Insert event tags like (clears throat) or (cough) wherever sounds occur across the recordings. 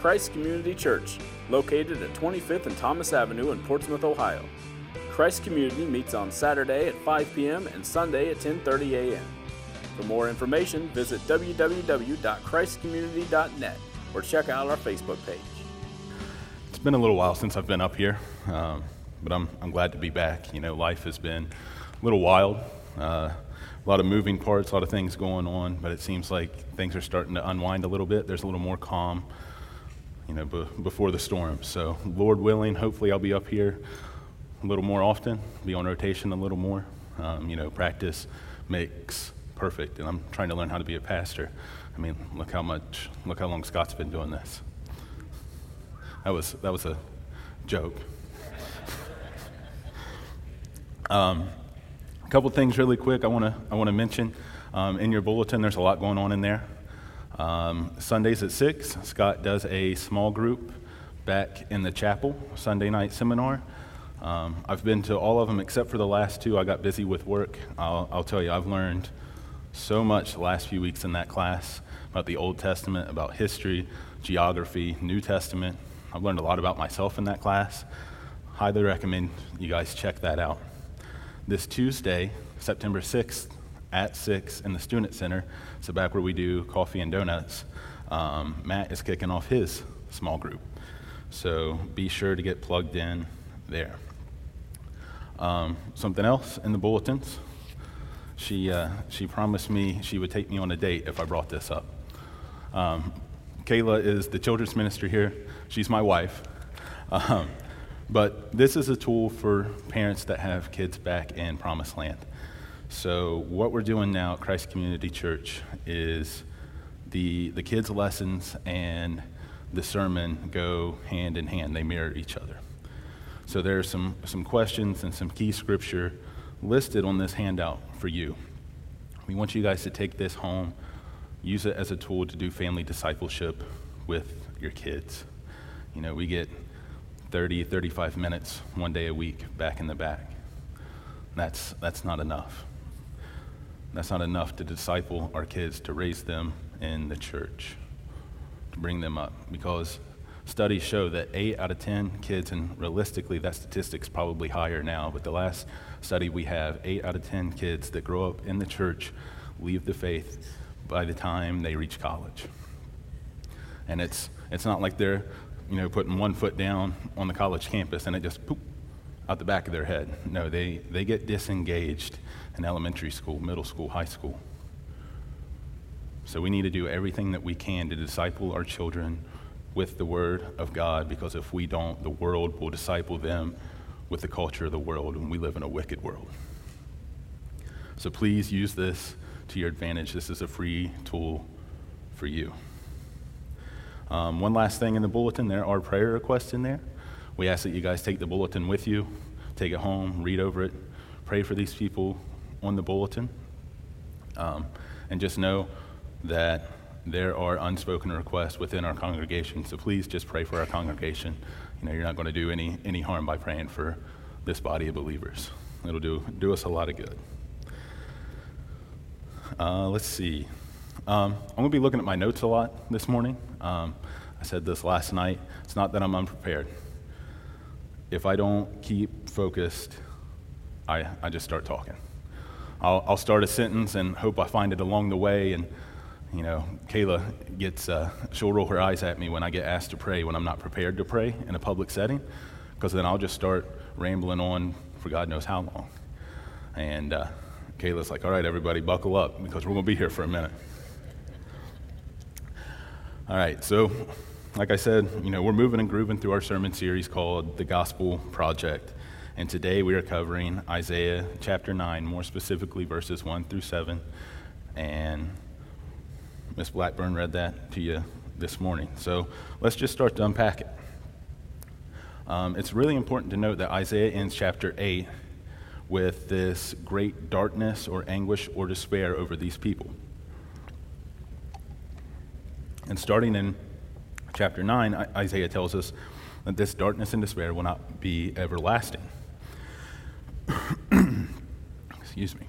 Christ Community Church, located at 25th and Thomas Avenue in Portsmouth, Ohio. Christ Community meets on Saturday at 5 p.m. and Sunday at 10:30 a.m. For more information, visit www.christcommunity.net or check out our Facebook page. It's been a little while since I've been up here, um, but I'm, I'm glad to be back. You know, life has been a little wild, uh, a lot of moving parts, a lot of things going on, but it seems like things are starting to unwind a little bit. There's a little more calm, you know, b- before the storm. So, Lord willing, hopefully I'll be up here a little more often, be on rotation a little more. Um, you know, practice makes perfect, and I'm trying to learn how to be a pastor. I mean, look how much, look how long Scott's been doing this. That was that was a joke. (laughs) Um, a couple things really quick I want to I want to mention. Um, in your bulletin, there's a lot going on in there. Um, Sundays at six, Scott does a small group back in the chapel Sunday night seminar. Um, I've been to all of them except for the last two. I got busy with work. I'll, I'll tell you, I've learned so much the last few weeks in that class about the Old Testament, about history, geography, New Testament. I've learned a lot about myself in that class. Highly recommend you guys check that out. This Tuesday, September 6th, at 6 in the Student Center, so back where we do coffee and donuts, um, Matt is kicking off his small group. So be sure to get plugged in there. Um, something else in the bulletins. She, uh, she promised me she would take me on a date if I brought this up. Um, Kayla is the children's minister here. She's my wife. Um, but this is a tool for parents that have kids back in Promised Land. So, what we're doing now at Christ Community Church is the, the kids' lessons and the sermon go hand in hand, they mirror each other. So, there are some, some questions and some key scripture listed on this handout for you. We want you guys to take this home, use it as a tool to do family discipleship with your kids. You know, we get 30, 35 minutes one day a week back in the back. That's, that's not enough. That's not enough to disciple our kids, to raise them in the church, to bring them up. Because studies show that 8 out of 10 kids, and realistically, that statistic's probably higher now, but the last study we have, 8 out of 10 kids that grow up in the church leave the faith by the time they reach college. And it's, it's not like they're you know, putting one foot down on the college campus and it just poop out the back of their head. No, they, they get disengaged in elementary school, middle school, high school. So we need to do everything that we can to disciple our children with the Word of God because if we don't, the world will disciple them with the culture of the world, and we live in a wicked world. So please use this to your advantage. This is a free tool for you. Um, one last thing in the bulletin there are prayer requests in there. We ask that you guys take the bulletin with you, take it home, read over it, pray for these people on the bulletin, um, and just know that there are unspoken requests within our congregation. So please just pray for our congregation. You know, you're not going to do any, any harm by praying for this body of believers. It'll do, do us a lot of good. Uh, let's see. Um, I'm going to be looking at my notes a lot this morning. Um, I said this last night. It's not that I'm unprepared. If I don't keep focused, I, I just start talking. I'll, I'll start a sentence and hope I find it along the way. And, you know, Kayla gets, uh, she'll roll her eyes at me when I get asked to pray when I'm not prepared to pray in a public setting, because then I'll just start rambling on for God knows how long. And uh, Kayla's like, all right, everybody, buckle up because we're going to be here for a minute. All right, so like I said, you know, we're moving and grooving through our sermon series called The Gospel Project. And today we are covering Isaiah chapter 9, more specifically verses 1 through 7. And Miss Blackburn read that to you this morning. So let's just start to unpack it. Um, it's really important to note that Isaiah ends chapter 8 with this great darkness or anguish or despair over these people. And starting in chapter 9, Isaiah tells us that this darkness and despair will not be everlasting. (clears throat) Excuse me.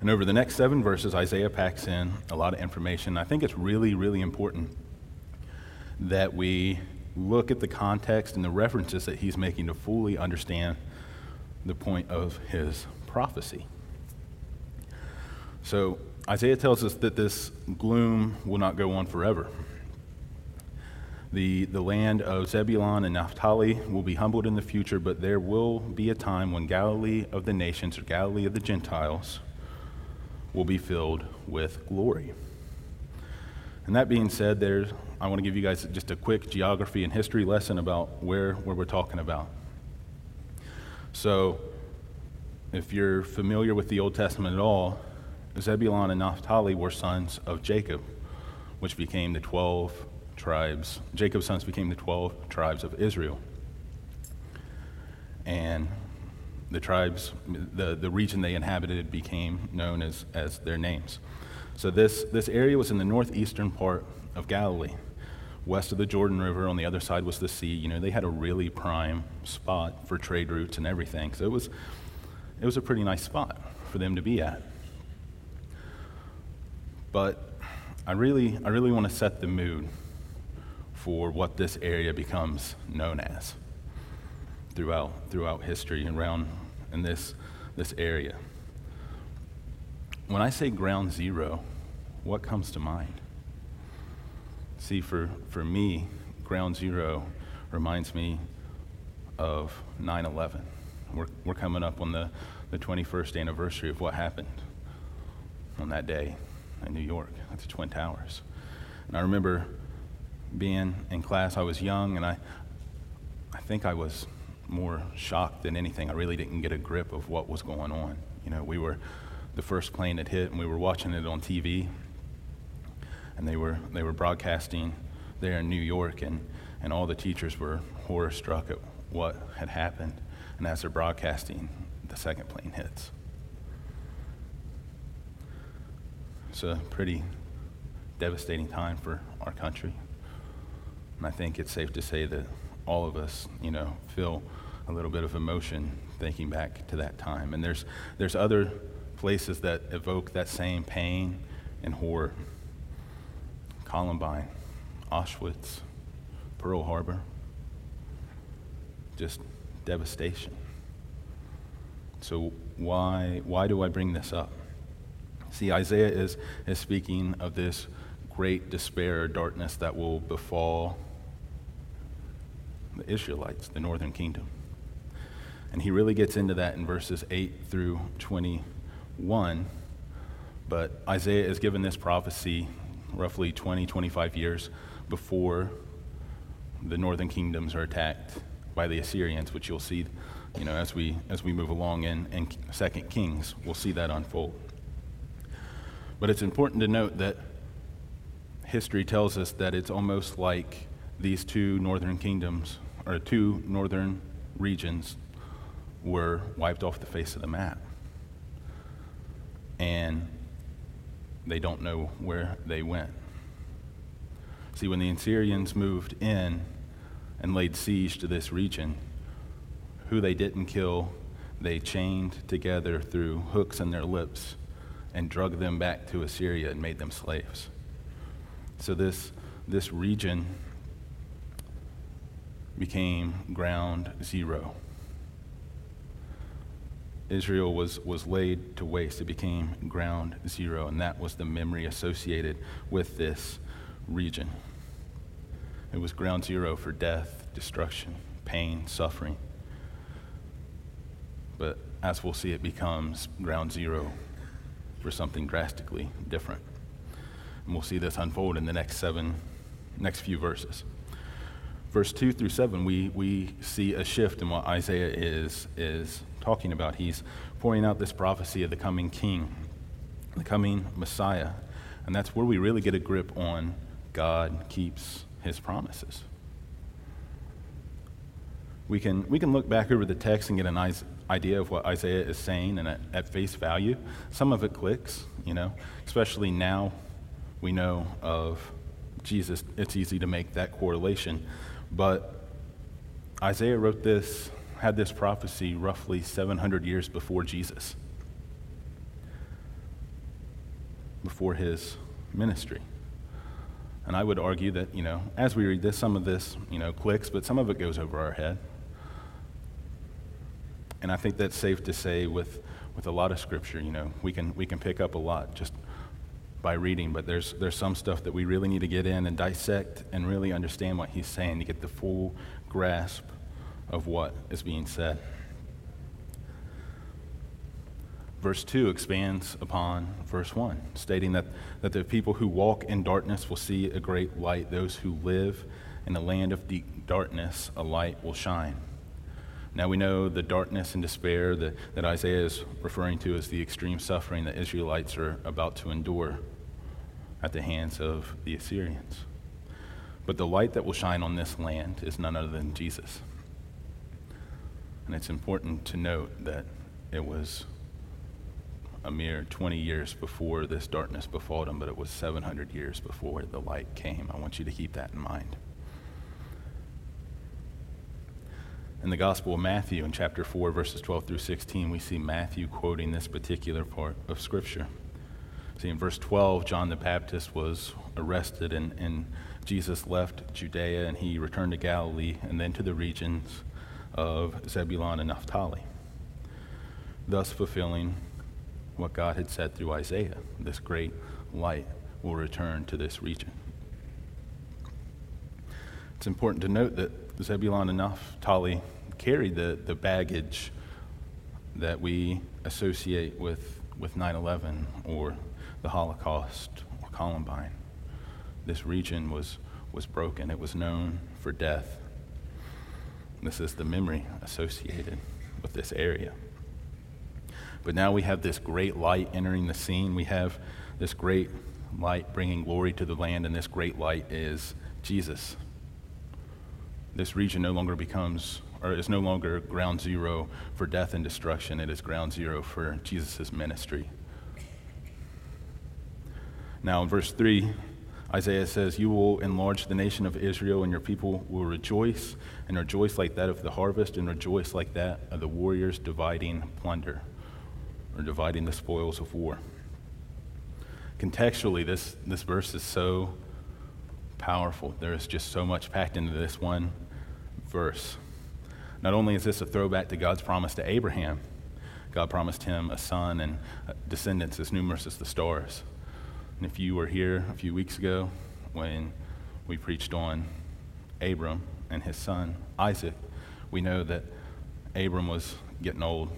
And over the next seven verses, Isaiah packs in a lot of information. I think it's really, really important that we look at the context and the references that he's making to fully understand the point of his prophecy. So, Isaiah tells us that this gloom will not go on forever. The, the land of Zebulun and Naphtali will be humbled in the future, but there will be a time when Galilee of the nations, or Galilee of the Gentiles, will be filled with glory. And that being said, there's, I want to give you guys just a quick geography and history lesson about where, where we're talking about. So, if you're familiar with the Old Testament at all, Zebulun and Naphtali were sons of Jacob, which became the 12 tribes. Jacob's sons became the 12 tribes of Israel. And the tribes, the, the region they inhabited became known as, as their names. So this, this area was in the northeastern part of Galilee. West of the Jordan River, on the other side was the sea. You know, they had a really prime spot for trade routes and everything. So it was, it was a pretty nice spot for them to be at. But I really, I really want to set the mood for what this area becomes known as throughout, throughout history and around in this, this area. When I say ground zero, what comes to mind? See, for, for me, ground zero reminds me of 9 11. We're, we're coming up on the, the 21st anniversary of what happened on that day in New York at the Twin Towers. And I remember being in class. I was young, and I, I think I was more shocked than anything. I really didn't get a grip of what was going on. You know, we were the first plane that hit, and we were watching it on TV, and they were they were broadcasting there in New York, and and all the teachers were horror struck at what had happened. And as they're broadcasting, the second plane hits. It's a pretty devastating time for our country. And I think it's safe to say that all of us, you know, feel a little bit of emotion thinking back to that time. And there's, there's other places that evoke that same pain and horror Columbine, Auschwitz, Pearl Harbor. Just devastation. So, why, why do I bring this up? See, Isaiah is, is speaking of this great despair or darkness that will befall the Israelites, the northern kingdom. And he really gets into that in verses 8 through 21. But Isaiah is given this prophecy roughly 20, 25 years before the northern kingdoms are attacked by the Assyrians, which you'll see, you know, as we as we move along in, in Second Kings, we'll see that unfold. But it's important to note that history tells us that it's almost like these two northern kingdoms or two northern regions were wiped off the face of the map. And they don't know where they went. See, when the Assyrians moved in and laid siege to this region, who they didn't kill, they chained together through hooks in their lips and drug them back to Assyria and made them slaves. So, this, this region became ground zero. Israel was, was laid to waste. It became ground zero, and that was the memory associated with this region. It was ground zero for death, destruction, pain, suffering. But as we'll see, it becomes ground zero for something drastically different. And we'll see this unfold in the next seven, next few verses verse 2 through 7, we, we see a shift in what Isaiah is, is talking about. He's pouring out this prophecy of the coming king, the coming Messiah. And that's where we really get a grip on God keeps his promises. We can, we can look back over the text and get an idea of what Isaiah is saying, and at, at face value, some of it clicks, you know, especially now we know of Jesus, it's easy to make that correlation. But Isaiah wrote this, had this prophecy roughly 700 years before Jesus, before his ministry. And I would argue that, you know, as we read this, some of this, you know, clicks, but some of it goes over our head. And I think that's safe to say with, with a lot of scripture, you know, we can, we can pick up a lot just by reading, but there's, there's some stuff that we really need to get in and dissect and really understand what he's saying to get the full grasp of what is being said. Verse 2 expands upon verse 1, stating that, that the people who walk in darkness will see a great light. Those who live in a land of deep darkness, a light will shine. Now we know the darkness and despair that, that Isaiah is referring to as the extreme suffering that Israelites are about to endure at the hands of the Assyrians. But the light that will shine on this land is none other than Jesus. And it's important to note that it was a mere 20 years before this darkness befall them, but it was 700 years before the light came. I want you to keep that in mind. In the Gospel of Matthew, in chapter 4, verses 12 through 16, we see Matthew quoting this particular part of Scripture. See, in verse 12, John the Baptist was arrested, and, and Jesus left Judea and he returned to Galilee and then to the regions of Zebulun and Naphtali, thus fulfilling what God had said through Isaiah this great light will return to this region. It's important to note that Zebulun and Naphtali carried the, the baggage that we associate with, with 9 11 or the Holocaust or Columbine. This region was, was broken, it was known for death. This is the memory associated with this area. But now we have this great light entering the scene. We have this great light bringing glory to the land, and this great light is Jesus. This region no longer becomes, or is no longer ground zero for death and destruction. It is ground zero for Jesus' ministry. Now, in verse 3, Isaiah says, You will enlarge the nation of Israel, and your people will rejoice, and rejoice like that of the harvest, and rejoice like that of the warriors dividing plunder or dividing the spoils of war. Contextually, this, this verse is so powerful. There is just so much packed into this one verse. Not only is this a throwback to God's promise to Abraham, God promised him a son and uh, descendants as numerous as the stars. And if you were here a few weeks ago when we preached on Abram and his son Isaac, we know that Abram was getting old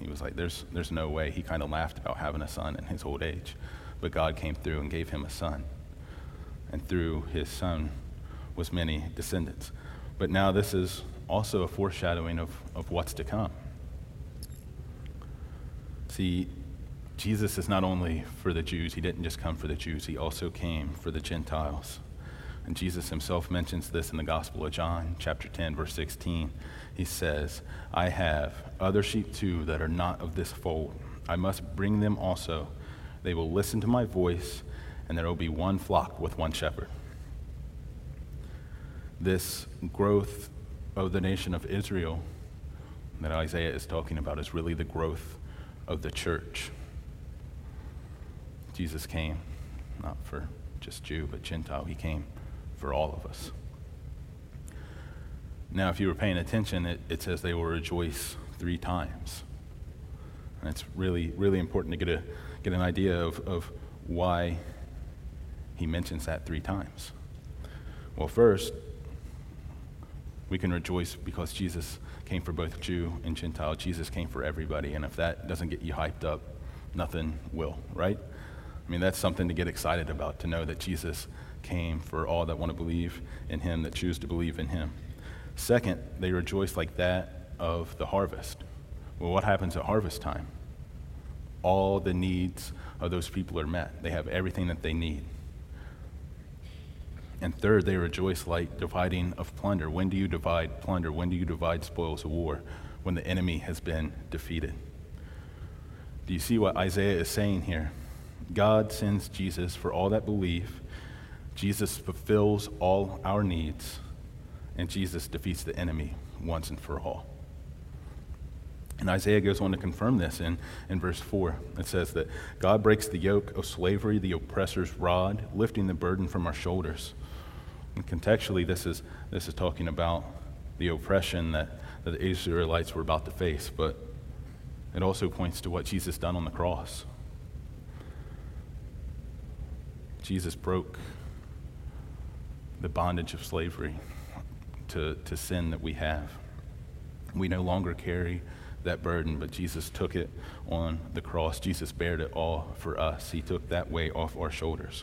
he was like, there's, there's no way. He kind of laughed about having a son in his old age. But God came through and gave him a son. And through his son was many descendants. But now this is also a foreshadowing of, of what's to come. See, Jesus is not only for the Jews, he didn't just come for the Jews, he also came for the Gentiles. And Jesus himself mentions this in the Gospel of John, chapter 10, verse 16 he says, I have other sheep too that are not of this fold. I must bring them also. They will listen to my voice, and there will be one flock with one shepherd. This growth of the nation of Israel that Isaiah is talking about is really the growth of the church. Jesus came not for just Jew, but Gentile. He came for all of us. Now, if you were paying attention, it, it says they will rejoice three times. And it's really, really important to get, a, get an idea of, of why he mentions that three times. Well, first, we can rejoice because Jesus came for both Jew and Gentile. Jesus came for everybody. And if that doesn't get you hyped up, nothing will, right? I mean, that's something to get excited about, to know that Jesus came for all that want to believe in him, that choose to believe in him. Second, they rejoice like that of the harvest. Well, what happens at harvest time? All the needs of those people are met. They have everything that they need. And third, they rejoice like dividing of plunder. When do you divide plunder? When do you divide spoils of war? When the enemy has been defeated. Do you see what Isaiah is saying here? God sends Jesus for all that believe. Jesus fulfills all our needs and Jesus defeats the enemy once and for all. And Isaiah goes on to confirm this in, in verse 4. It says that God breaks the yoke of slavery, the oppressor's rod, lifting the burden from our shoulders. And contextually, this is, this is talking about the oppression that, that the Israelites were about to face, but it also points to what Jesus done on the cross. Jesus broke the bondage of slavery to, to sin that we have. We no longer carry that burden, but Jesus took it on the cross. Jesus bared it all for us. He took that weight off our shoulders.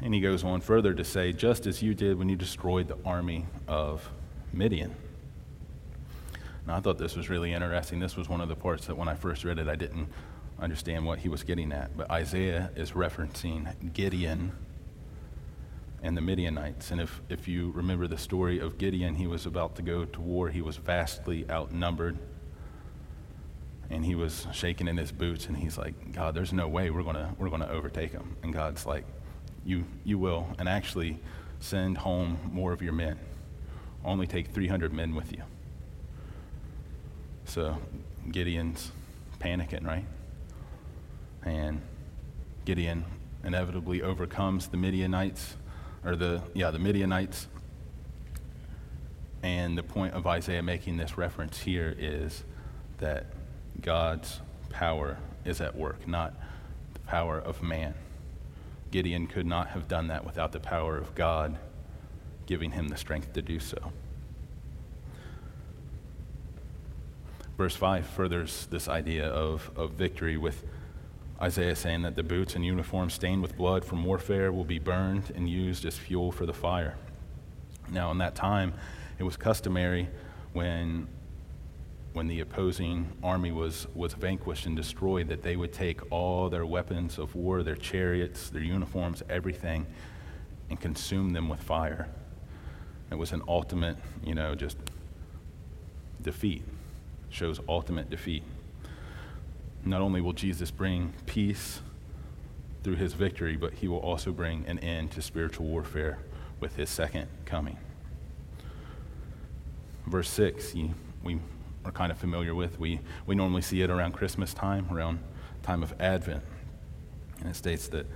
And he goes on further to say, just as you did when you destroyed the army of Midian. Now, I thought this was really interesting. This was one of the parts that when I first read it, I didn't understand what he was getting at. But Isaiah is referencing Gideon and the Midianites. And if, if you remember the story of Gideon, he was about to go to war. He was vastly outnumbered. And he was shaking in his boots, and he's like, God, there's no way we're going to we're gonna overtake him. And God's like, you, you will. And actually, send home more of your men. Only take 300 men with you. So Gideon's panicking, right? And Gideon inevitably overcomes the Midianites or the yeah the Midianites. And the point of Isaiah making this reference here is that God's power is at work, not the power of man. Gideon could not have done that without the power of God giving him the strength to do so. Verse 5 furthers this idea of, of victory with Isaiah saying that the boots and uniform stained with blood from warfare will be burned and used as fuel for the fire. Now, in that time, it was customary when, when the opposing army was, was vanquished and destroyed that they would take all their weapons of war, their chariots, their uniforms, everything, and consume them with fire. It was an ultimate, you know, just defeat. Shows ultimate defeat. Not only will Jesus bring peace through his victory, but he will also bring an end to spiritual warfare with his second coming. Verse 6, we are kind of familiar with. We, we normally see it around Christmas time, around time of Advent. And it states that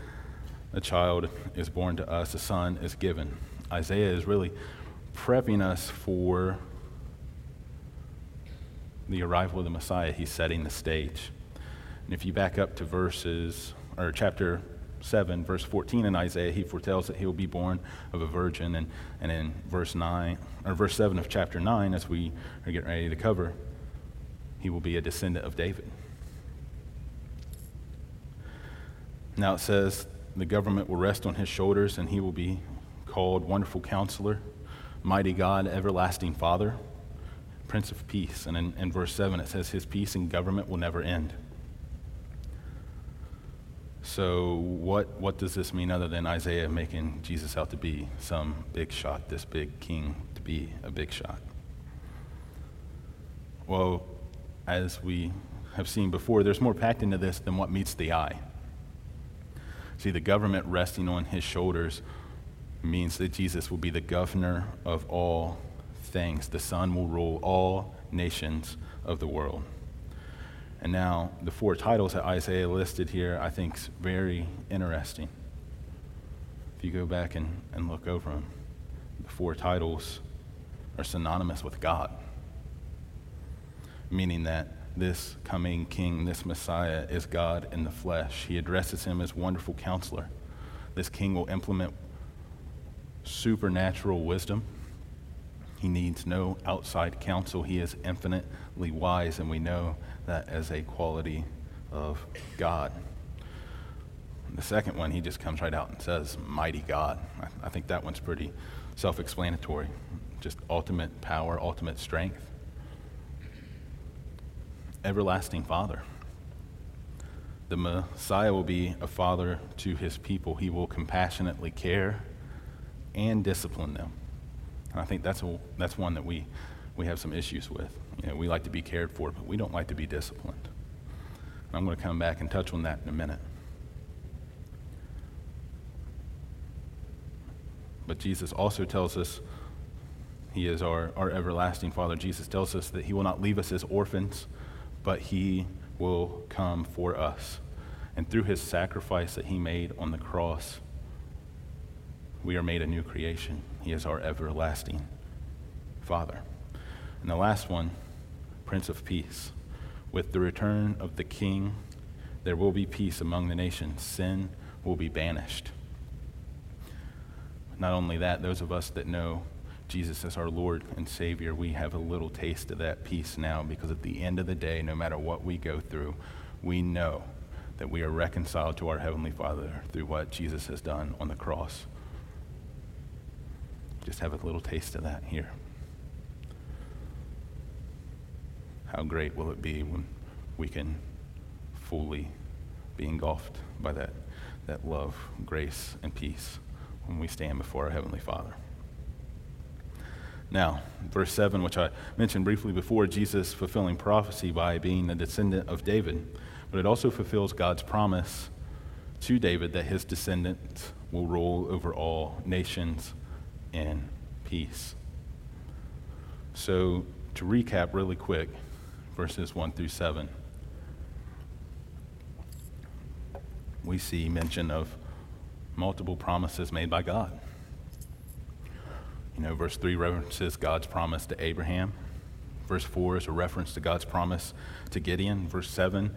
a child is born to us, a son is given. Isaiah is really prepping us for the arrival of the Messiah. He's setting the stage. And if you back up to verses, or chapter 7, verse 14 in Isaiah, he foretells that he will be born of a virgin. And, and in verse 9, or verse 7 of chapter 9, as we are getting ready to cover, he will be a descendant of David. Now it says, the government will rest on his shoulders, and he will be called Wonderful Counselor, Mighty God, Everlasting Father, Prince of Peace. And in, in verse 7, it says, His peace and government will never end. So, what, what does this mean other than Isaiah making Jesus out to be some big shot, this big king to be a big shot? Well, as we have seen before, there's more packed into this than what meets the eye. See, the government resting on his shoulders means that Jesus will be the governor of all things. The Son will rule all nations of the world. And now, the four titles that Isaiah listed here, I think, is very interesting. If you go back and, and look over them, the four titles are synonymous with God, meaning that this coming king, this Messiah, is God in the flesh. He addresses him as wonderful counselor. This king will implement supernatural wisdom. He needs no outside counsel. He is infinitely wise, and we know that as a quality of God. The second one, he just comes right out and says, Mighty God. I, I think that one's pretty self explanatory. Just ultimate power, ultimate strength. Everlasting Father. The Messiah will be a father to his people. He will compassionately care and discipline them. And I think that's, a, that's one that we, we have some issues with. You know, we like to be cared for, but we don't like to be disciplined. I'm going to come back and touch on that in a minute. But Jesus also tells us He is our, our everlasting Father. Jesus tells us that He will not leave us as orphans, but He will come for us. And through His sacrifice that He made on the cross, we are made a new creation. He is our everlasting Father. And the last one, Prince of Peace. With the return of the King, there will be peace among the nations. Sin will be banished. Not only that, those of us that know Jesus as our Lord and Savior, we have a little taste of that peace now because at the end of the day, no matter what we go through, we know that we are reconciled to our Heavenly Father through what Jesus has done on the cross. Just have a little taste of that here. How great will it be when we can fully be engulfed by that, that love, grace, and peace when we stand before our Heavenly Father. Now, verse 7, which I mentioned briefly before, Jesus fulfilling prophecy by being a descendant of David, but it also fulfills God's promise to David that his descendants will rule over all nations in peace. So, to recap really quick, verses 1 through 7, we see mention of multiple promises made by God. You know, verse 3 references God's promise to Abraham. Verse 4 is a reference to God's promise to Gideon. Verse 7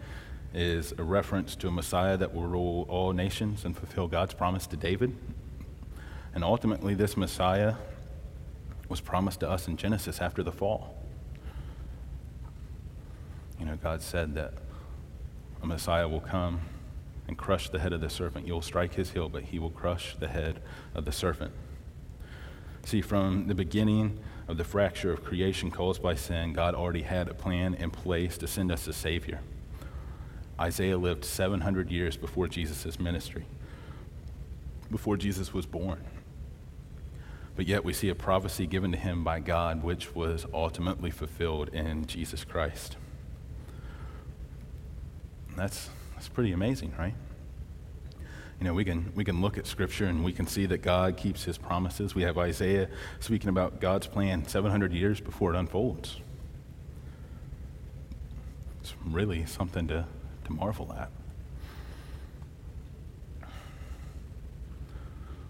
is a reference to a Messiah that will rule all nations and fulfill God's promise to David. And ultimately, this Messiah was promised to us in Genesis after the fall. You know, God said that a Messiah will come and crush the head of the serpent. You'll strike his heel, but he will crush the head of the serpent. See, from the beginning of the fracture of creation caused by sin, God already had a plan in place to send us a Savior. Isaiah lived 700 years before Jesus' ministry, before Jesus was born. But yet we see a prophecy given to him by God, which was ultimately fulfilled in Jesus Christ. That's, that's pretty amazing, right? you know, we can, we can look at Scripture and we can see that God keeps his promises. We have Isaiah speaking about God's plan 700 years before it unfolds. It's really something to, to marvel at.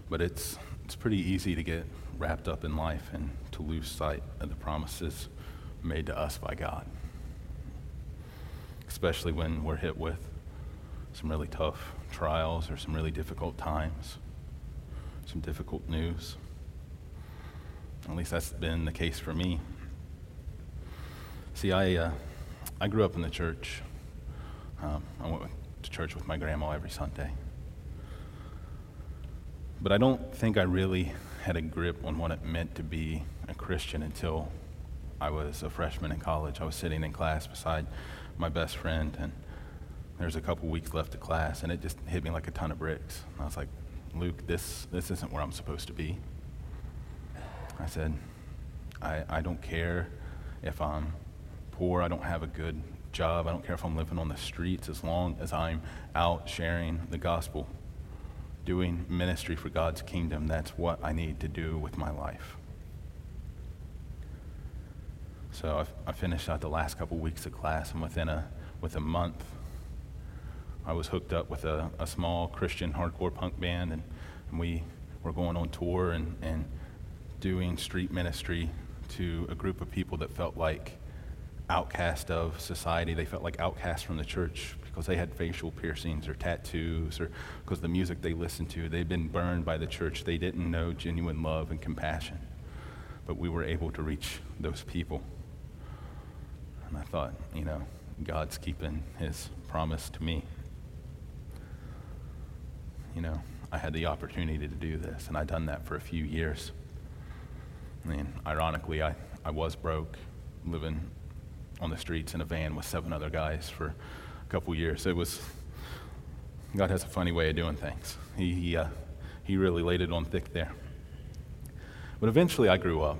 But it's, it's pretty easy to get wrapped up in life and to lose sight of the promises made to us by God, especially when we're hit with some really tough trials or some really difficult times, some difficult news. At least that's been the case for me. See, I, uh, I grew up in the church. Um, I went to church with my grandma every Sunday. But I don't think I really had a grip on what it meant to be a Christian until I was a freshman in college. I was sitting in class beside my best friend, and there's a couple weeks left of class, and it just hit me like a ton of bricks. I was like, Luke, this, this isn't where I'm supposed to be. I said, I, I don't care if I'm poor, I don't have a good job, I don't care if I'm living on the streets, as long as I'm out sharing the gospel, doing ministry for God's kingdom. That's what I need to do with my life. So I, I finished out the last couple weeks of class, and within a, with a month, I was hooked up with a, a small Christian hardcore punk band, and, and we were going on tour and, and doing street ministry to a group of people that felt like outcast of society. They felt like outcasts from the church because they had facial piercings or tattoos or because the music they listened to, they'd been burned by the church. They didn't know genuine love and compassion. But we were able to reach those people. And I thought, you know, God's keeping his promise to me you know, I had the opportunity to do this, and I'd done that for a few years. I mean, ironically, I, I was broke, living on the streets in a van with seven other guys for couple years. It was, God has a funny way of doing things. He, he, uh, he really laid it on thick there. But eventually I grew up.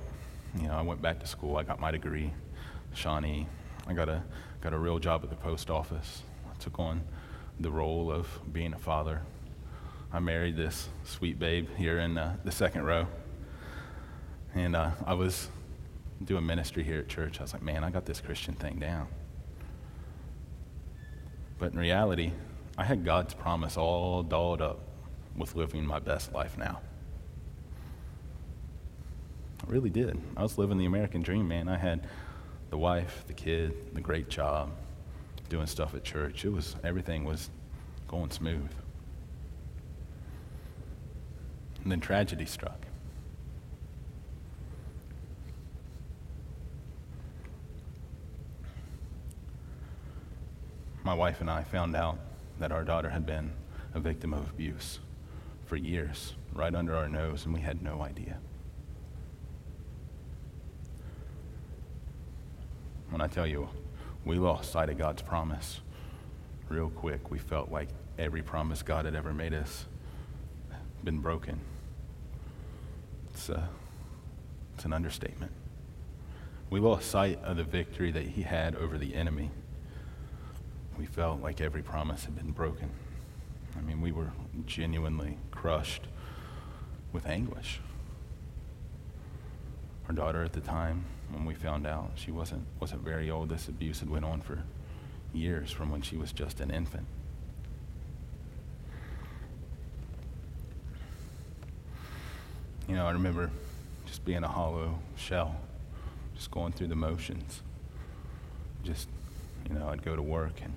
You know, I went back to school. I got my degree, Shawnee. I got a, got a real job at the post office. I took on the role of being a father I married this sweet babe here in uh, the second row. And uh, I was doing ministry here at church, I was like, man, I got this Christian thing down. But in reality, I had God's promise all dolled up with living my best life now. I really did. I was living the American dream, man. I had the wife, the kid, the great job, doing stuff at church. It was everything was going smooth. And then tragedy struck. My wife and I found out that our daughter had been a victim of abuse for years, right under our nose, and we had no idea. When I tell you, we lost sight of God's promise real quick. We felt like every promise God had ever made us been broken. It's, a, it's an understatement. We lost sight of the victory that He had over the enemy. We felt like every promise had been broken. I mean, we were genuinely crushed with anguish. Our daughter at the time when we found out. She wasn't, wasn't very old. This abuse had went on for years from when she was just an infant. You know, I remember just being a hollow shell, just going through the motions. Just, you know, I'd go to work and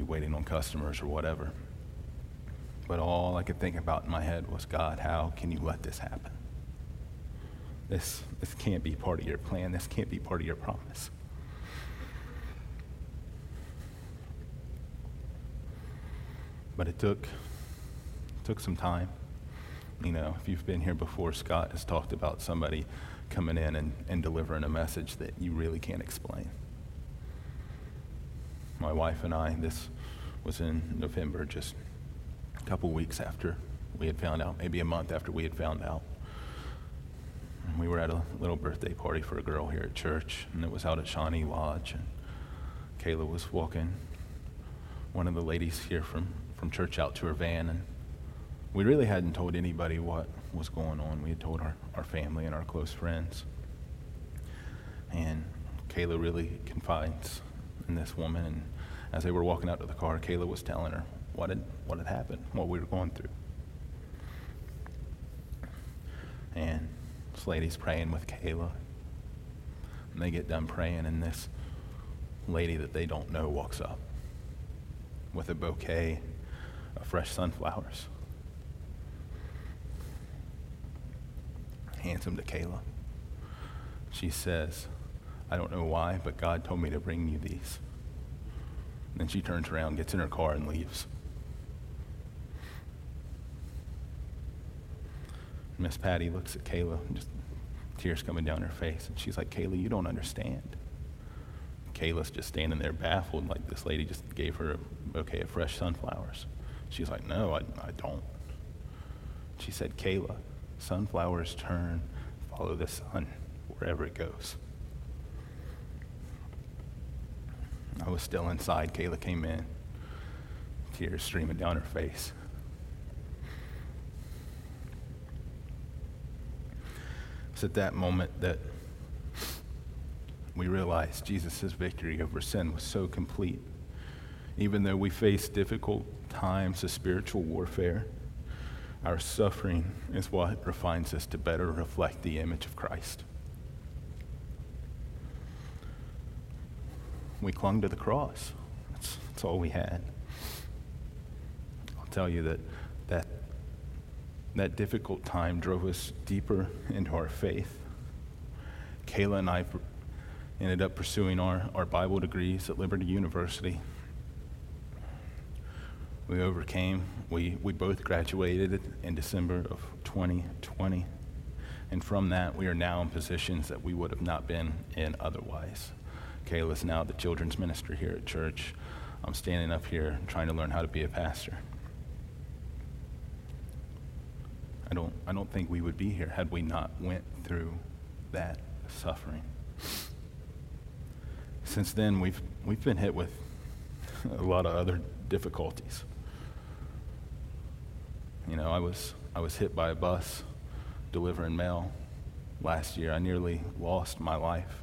be waiting on customers or whatever. But all I could think about in my head was, God, how can you let this happen? This, this can't be part of your plan. This can't be part of your promise. But it took, it took some time. You know, if you've been here before, Scott has talked about somebody coming in and, and delivering a message that you really can't explain. My wife and I, this was in November, just a couple weeks after we had found out, maybe a month after we had found out we were at a little birthday party for a girl here at church, and it was out at Shawnee Lodge. And Kayla was walking one of the ladies here from, from church out to her van, and we really hadn't told anybody what was going on. We had told our, our family and our close friends. And Kayla really confides in this woman. And as they were walking out to the car, Kayla was telling her what had, what had happened, what we were going through. And this lady's praying with Kayla. And they get done praying, and this lady that they don't know walks up with a bouquet of fresh sunflowers. Hands them to Kayla. She says, I don't know why, but God told me to bring you these. And then she turns around, gets in her car, and leaves. Miss Patty looks at Kayla, and just tears coming down her face, and she's like, Kayla, you don't understand. Kayla's just standing there baffled, like this lady just gave her a bouquet of fresh sunflowers. She's like, No, I, I don't. She said, Kayla, sunflowers turn, follow the sun wherever it goes. I was still inside. Kayla came in, tears streaming down her face. It's at that moment that we realized Jesus' victory over sin was so complete. Even though we face difficult times of spiritual warfare, our suffering is what refines us to better reflect the image of Christ. We clung to the cross. That's, that's all we had. I'll tell you that that that difficult time drove us deeper into our faith. Kayla and I ended up pursuing our, our Bible degrees at Liberty University. We overcame, we, we both graduated in December of 2020. And from that, we are now in positions that we would have not been in otherwise. Is now the children's minister here at church. I'm standing up here trying to learn how to be a pastor. I don't, I don't think we would be here had we not went through that suffering. Since then, we've, we've been hit with a lot of other difficulties. You know, I was, I was hit by a bus delivering mail last year. I nearly lost my life.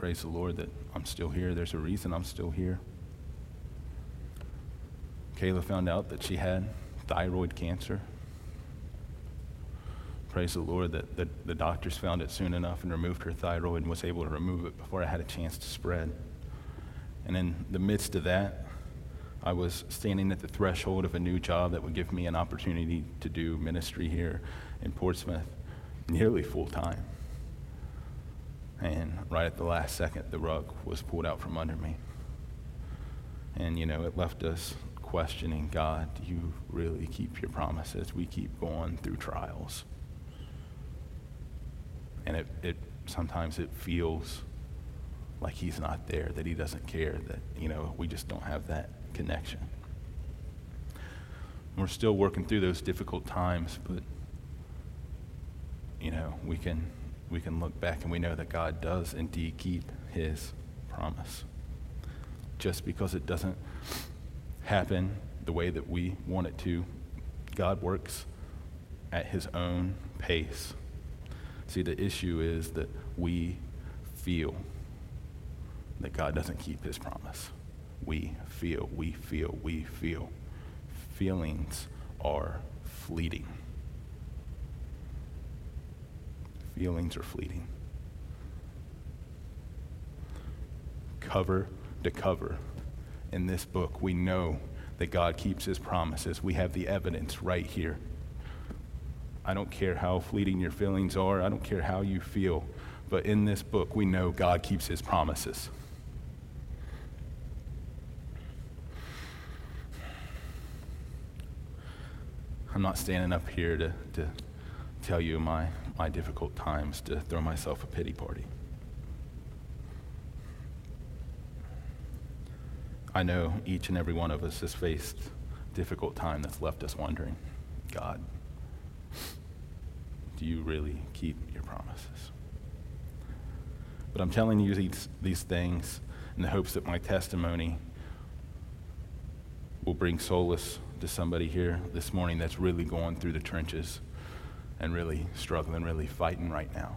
Praise the Lord that I'm still here. There's a reason I'm still here. Kayla found out that she had thyroid cancer. Praise the Lord that the, the doctors found it soon enough and removed her thyroid and was able to remove it before it had a chance to spread. And in the midst of that, I was standing at the threshold of a new job that would give me an opportunity to do ministry here in Portsmouth nearly full time. And right at the last second, the rug was pulled out from under me. And, you know, it left us questioning God, do you really keep your promises? We keep going through trials. And it, it sometimes it feels like he's not there, that he doesn't care, that, you know, we just don't have that connection. We're still working through those difficult times, but you know, we can we can look back and we know that God does indeed keep his promise. Just because it doesn't happen the way that we want it to, God works at his own pace. See, the issue is that we feel that God doesn't keep his promise. We feel, we feel, we feel. Feelings are fleeting. Feelings are fleeting. Cover to cover in this book, we know that God keeps his promises. We have the evidence right here. I don't care how fleeting your feelings are, I don't care how you feel, but in this book, we know God keeps his promises. I'm not standing up here to, to tell you my, my difficult times, to throw myself a pity party. I know each and every one of us has faced difficult time that's left us wondering, God, do you really keep your promises? But I'm telling you these, these things in the hopes that my testimony will bring solace to somebody here this morning that's really going through the trenches and really struggling, really fighting right now.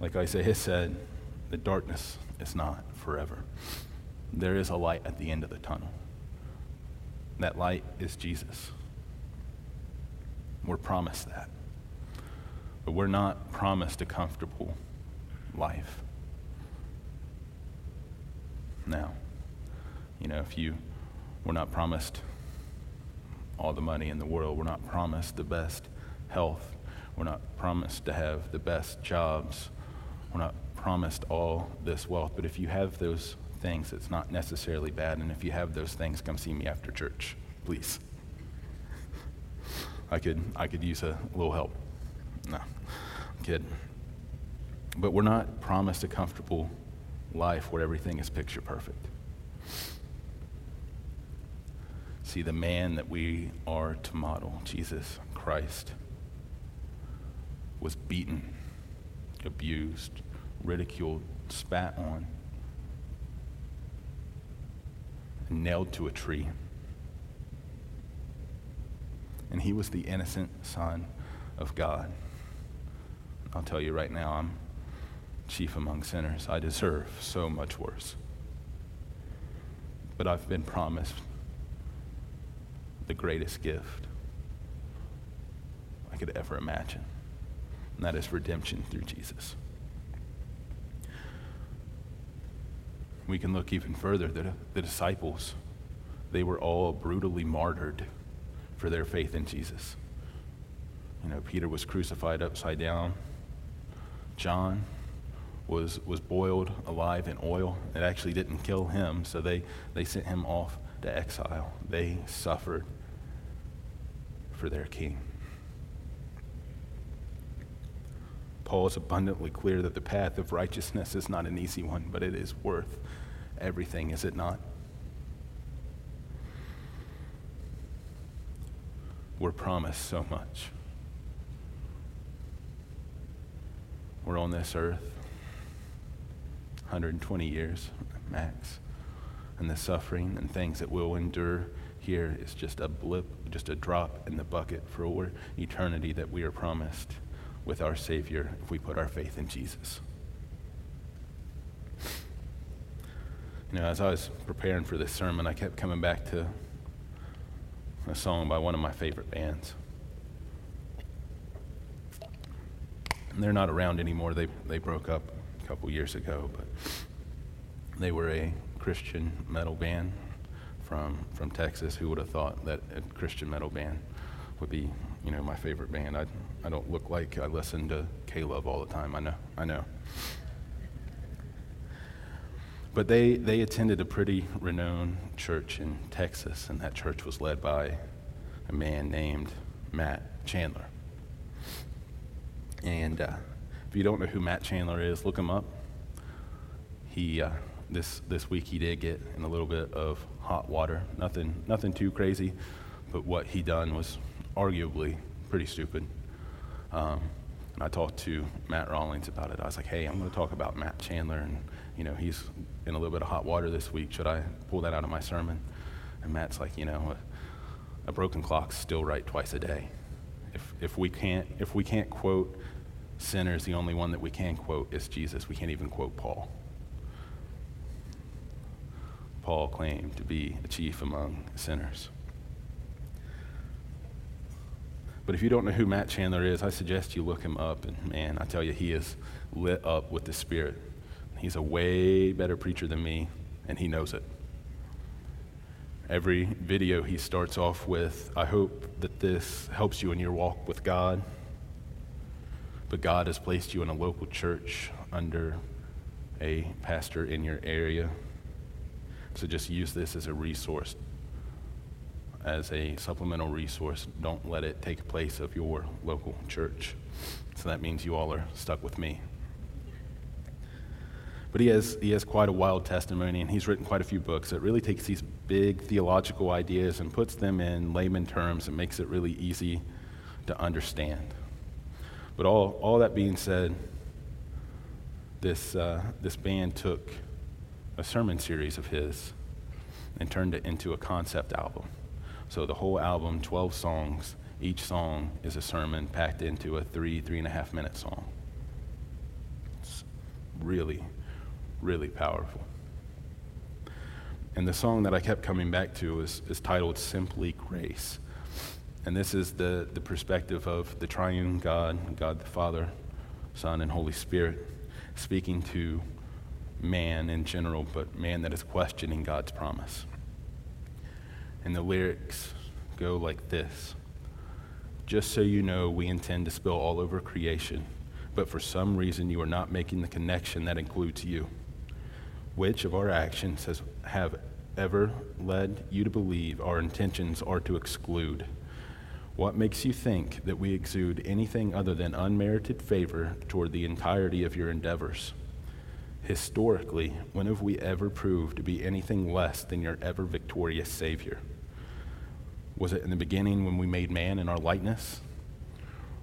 Like Isaiah said, the darkness is not forever. There is a light at the end of the tunnel. That light is Jesus. We're promised that. But we're not promised a comfortable life. Now, you know, if you we're not promised all the money in the world. We're not promised the best health. We're not promised to have the best jobs. We're not promised all this wealth. But if you have those things, it's not necessarily bad. And if you have those things, come see me after church, please. I could, I could use a little help. No, I'm. But we're not promised a comfortable life where everything is picture perfect. See, the man that we are to model, Jesus Christ, was beaten, abused, ridiculed, spat on, and nailed to a tree. And he was the innocent Son of God. I'll tell you right now, I'm chief among sinners. I deserve so much worse. But I've been promised the greatest gift I could ever imagine, and that is redemption through Jesus. We can look even further. The, the disciples, they were all brutally martyred for their faith in Jesus. You know, Peter was crucified upside down. John was, was boiled alive in oil. It actually didn't kill him, so they, they sent him off to exile. They suffered for their king. Paul is abundantly clear that the path of righteousness is not an easy one, but it is worth everything, is it not? We're promised so much. We're on this earth 120 years max and the suffering and things that we'll endure here is just a blip, just a drop in the bucket for eternity that we are promised with our Savior if we put our faith in Jesus. You know, as I was preparing for this sermon, I kept coming back to a song by one of my favorite bands. And they're not around anymore. They, they broke up a couple years ago, but they were a Christian metal band from, from Texas. Who would have thought that a Christian metal band would be, you know, my favorite band? I, I don't look like I listen to K-Love all the time. I know, I know. But they, they attended a pretty renowned church in Texas, and that church was led by a man named Matt Chandler. And uh, if you don't know who Matt Chandler is, look him up. He uh, this this week he did get in a little bit of hot water. Nothing nothing too crazy, but what he done was arguably pretty stupid. Um, and I talked to Matt Rawlings about it. I was like, "Hey, I'm going to talk about Matt Chandler, and you know he's in a little bit of hot water this week. Should I pull that out of my sermon?" And Matt's like, "You know, a, a broken clock's still right twice a day. If if we can't if we can't quote sinners, the only one that we can quote is Jesus. We can't even quote Paul." Paul claimed to be a chief among sinners. But if you don't know who Matt Chandler is, I suggest you look him up. And man, I tell you, he is lit up with the Spirit. He's a way better preacher than me, and he knows it. Every video he starts off with, I hope that this helps you in your walk with God. But God has placed you in a local church under a pastor in your area so just use this as a resource, as a supplemental resource. Don't let it take place of your local church. So that means you all are stuck with me. But he has, he has quite a wild testimony, and he's written quite a few books that really takes these big theological ideas and puts them in layman terms and makes it really easy to understand. But all, all that being said, this, uh, this band took a sermon series of his and turned it into a concept album. So the whole album, 12 songs, each song is a sermon packed into a three, three and a half minute song. It's really, really powerful. And the song that I kept coming back to is, is titled Simply Grace. And this is the, the perspective of the triune God, God the Father, Son, and Holy Spirit, speaking to man in general, but man that is questioning God's promise. And the lyrics go like this Just so you know, we intend to spill all over creation, but for some reason you are not making the connection that includes you. Which of our actions has, have ever led you to believe our intentions are to exclude? What makes you think that we exude anything other than unmerited favor toward the entirety of your endeavors? Historically, when have we ever proved to be anything less than your ever victorious Savior? Was it in the beginning when we made man in our likeness?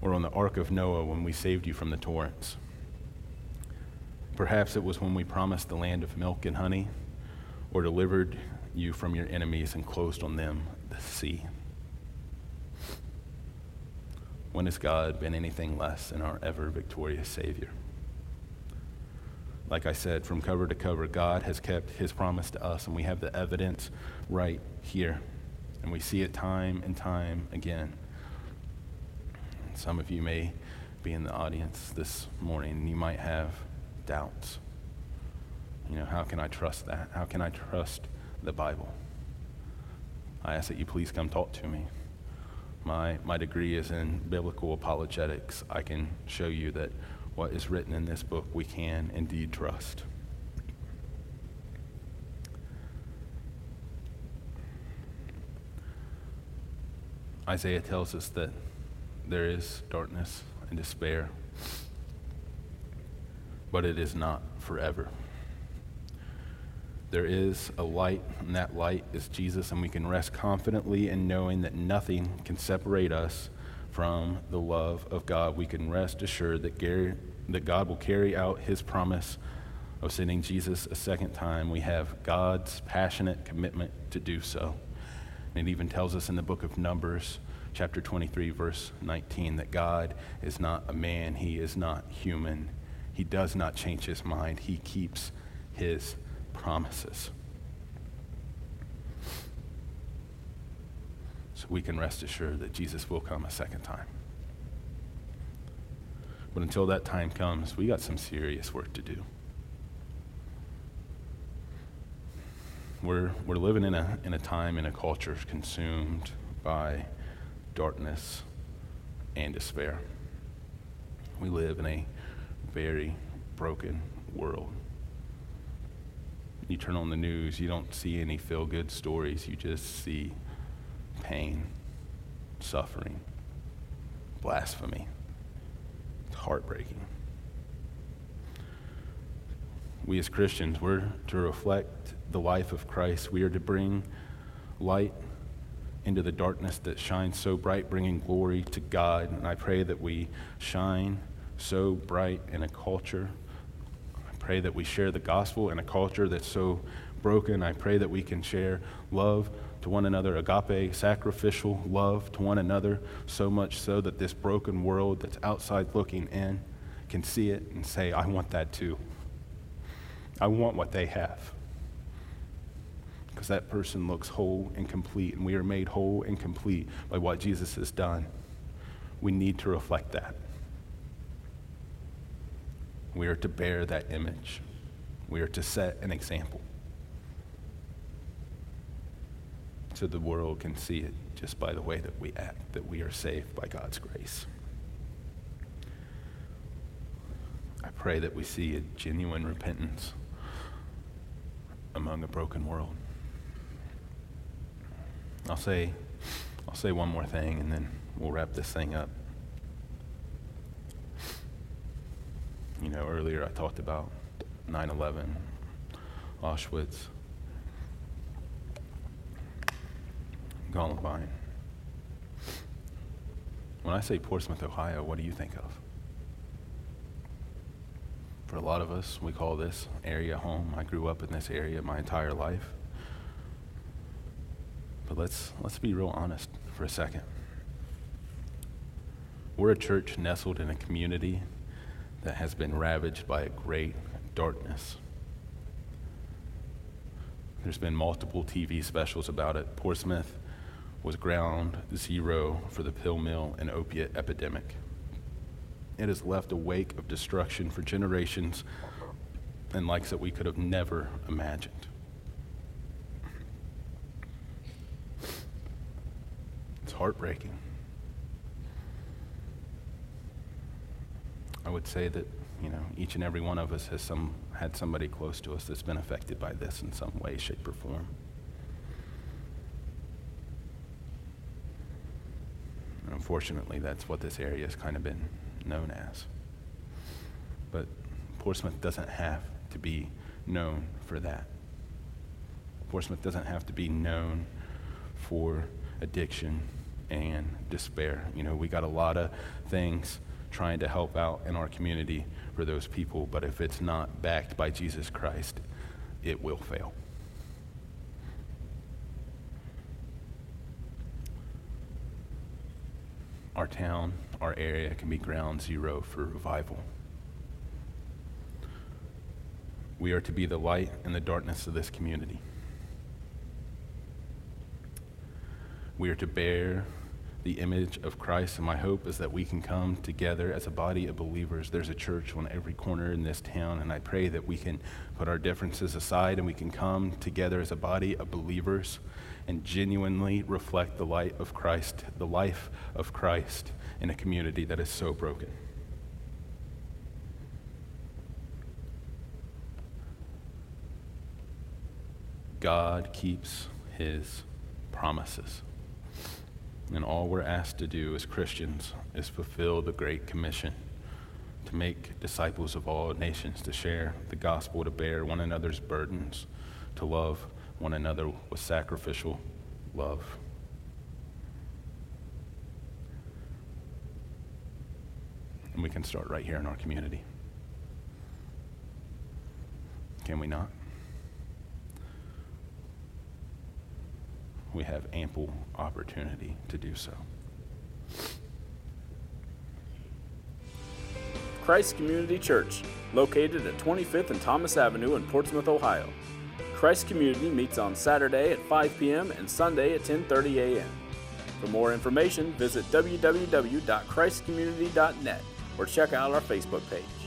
Or on the ark of Noah when we saved you from the torrents? Perhaps it was when we promised the land of milk and honey, or delivered you from your enemies and closed on them the sea. When has God been anything less than our ever victorious Savior? Like I said, from cover to cover, God has kept his promise to us, and we have the evidence right here. And we see it time and time again. Some of you may be in the audience this morning, and you might have doubts. You know, how can I trust that? How can I trust the Bible? I ask that you please come talk to me. My, my degree is in biblical apologetics. I can show you that what is written in this book we can indeed trust. Isaiah tells us that there is darkness and despair, but it is not forever. There is a light, and that light is Jesus, and we can rest confidently in knowing that nothing can separate us from the love of God. We can rest assured that Gary, that God will carry out his promise of sending Jesus a second time. We have God's passionate commitment to do so. And it even tells us in the book of Numbers, chapter 23, verse 19, that God is not a man, he is not human. He does not change his mind, he keeps his promises. So we can rest assured that Jesus will come a second time. But until that time comes, we got some serious work to do. We're, we're living in a, in a time, in a culture consumed by darkness and despair. We live in a very broken world. You turn on the news, you don't see any feel good stories, you just see pain, suffering, blasphemy. It's heartbreaking. We as Christians, we're to reflect the life of Christ. We are to bring light into the darkness that shines so bright, bringing glory to God. And I pray that we shine so bright in a culture. I pray that we share the gospel in a culture that's so broken. I pray that we can share love to one another, agape, sacrificial love to one another, so much so that this broken world that's outside looking in can see it and say, I want that too. I want what they have. Because that person looks whole and complete, and we are made whole and complete by what Jesus has done. We need to reflect that. We are to bear that image. We are to set an example. So the world can see it just by the way that we act, that we are saved by God's grace. I pray that we see a genuine repentance among a broken world. I'll say, I'll say one more thing and then we'll wrap this thing up. You know, earlier I talked about 9 11, Auschwitz, Columbine. When I say Portsmouth, Ohio, what do you think of? For a lot of us, we call this area home. I grew up in this area my entire life. But let's, let's be real honest for a second. We're a church nestled in a community that has been ravaged by a great darkness. There's been multiple TV specials about it. Portsmouth was ground zero for the pill mill and opiate epidemic. It has left a wake of destruction for generations and likes that we could have never imagined. It's heartbreaking. I would say that, you know, each and every one of us has some had somebody close to us that's been affected by this in some way, shape, or form. And unfortunately, that's what this area has kind of been known as. But Portsmouth doesn't have to be known for that. Portsmouth doesn't have to be known for addiction and despair. You know, we got a lot of things trying to help out in our community for those people, but if it's not backed by Jesus Christ, it will fail. Our town, our area can be ground zero for revival. We are to be the light in the darkness of this community. We are to bear the image of Christ, and my hope is that we can come together as a body of believers. There's a church on every corner in this town, and I pray that we can put our differences aside and we can come together as a body of believers and genuinely reflect the light of Christ, the life of Christ in a community that is so broken. God keeps his promises. And all we're asked to do as Christians is fulfill the Great Commission to make disciples of all nations, to share the gospel, to bear one another's burdens, to love one another with sacrificial love. And we can start right here in our community. Can we not? We have ample opportunity to do so. Christ Community Church, located at 25th and Thomas Avenue in Portsmouth, Ohio. Christ Community meets on Saturday at 5 p.m. and Sunday at 10:30 a.m. For more information, visit www.christcommunity.net or check out our Facebook page.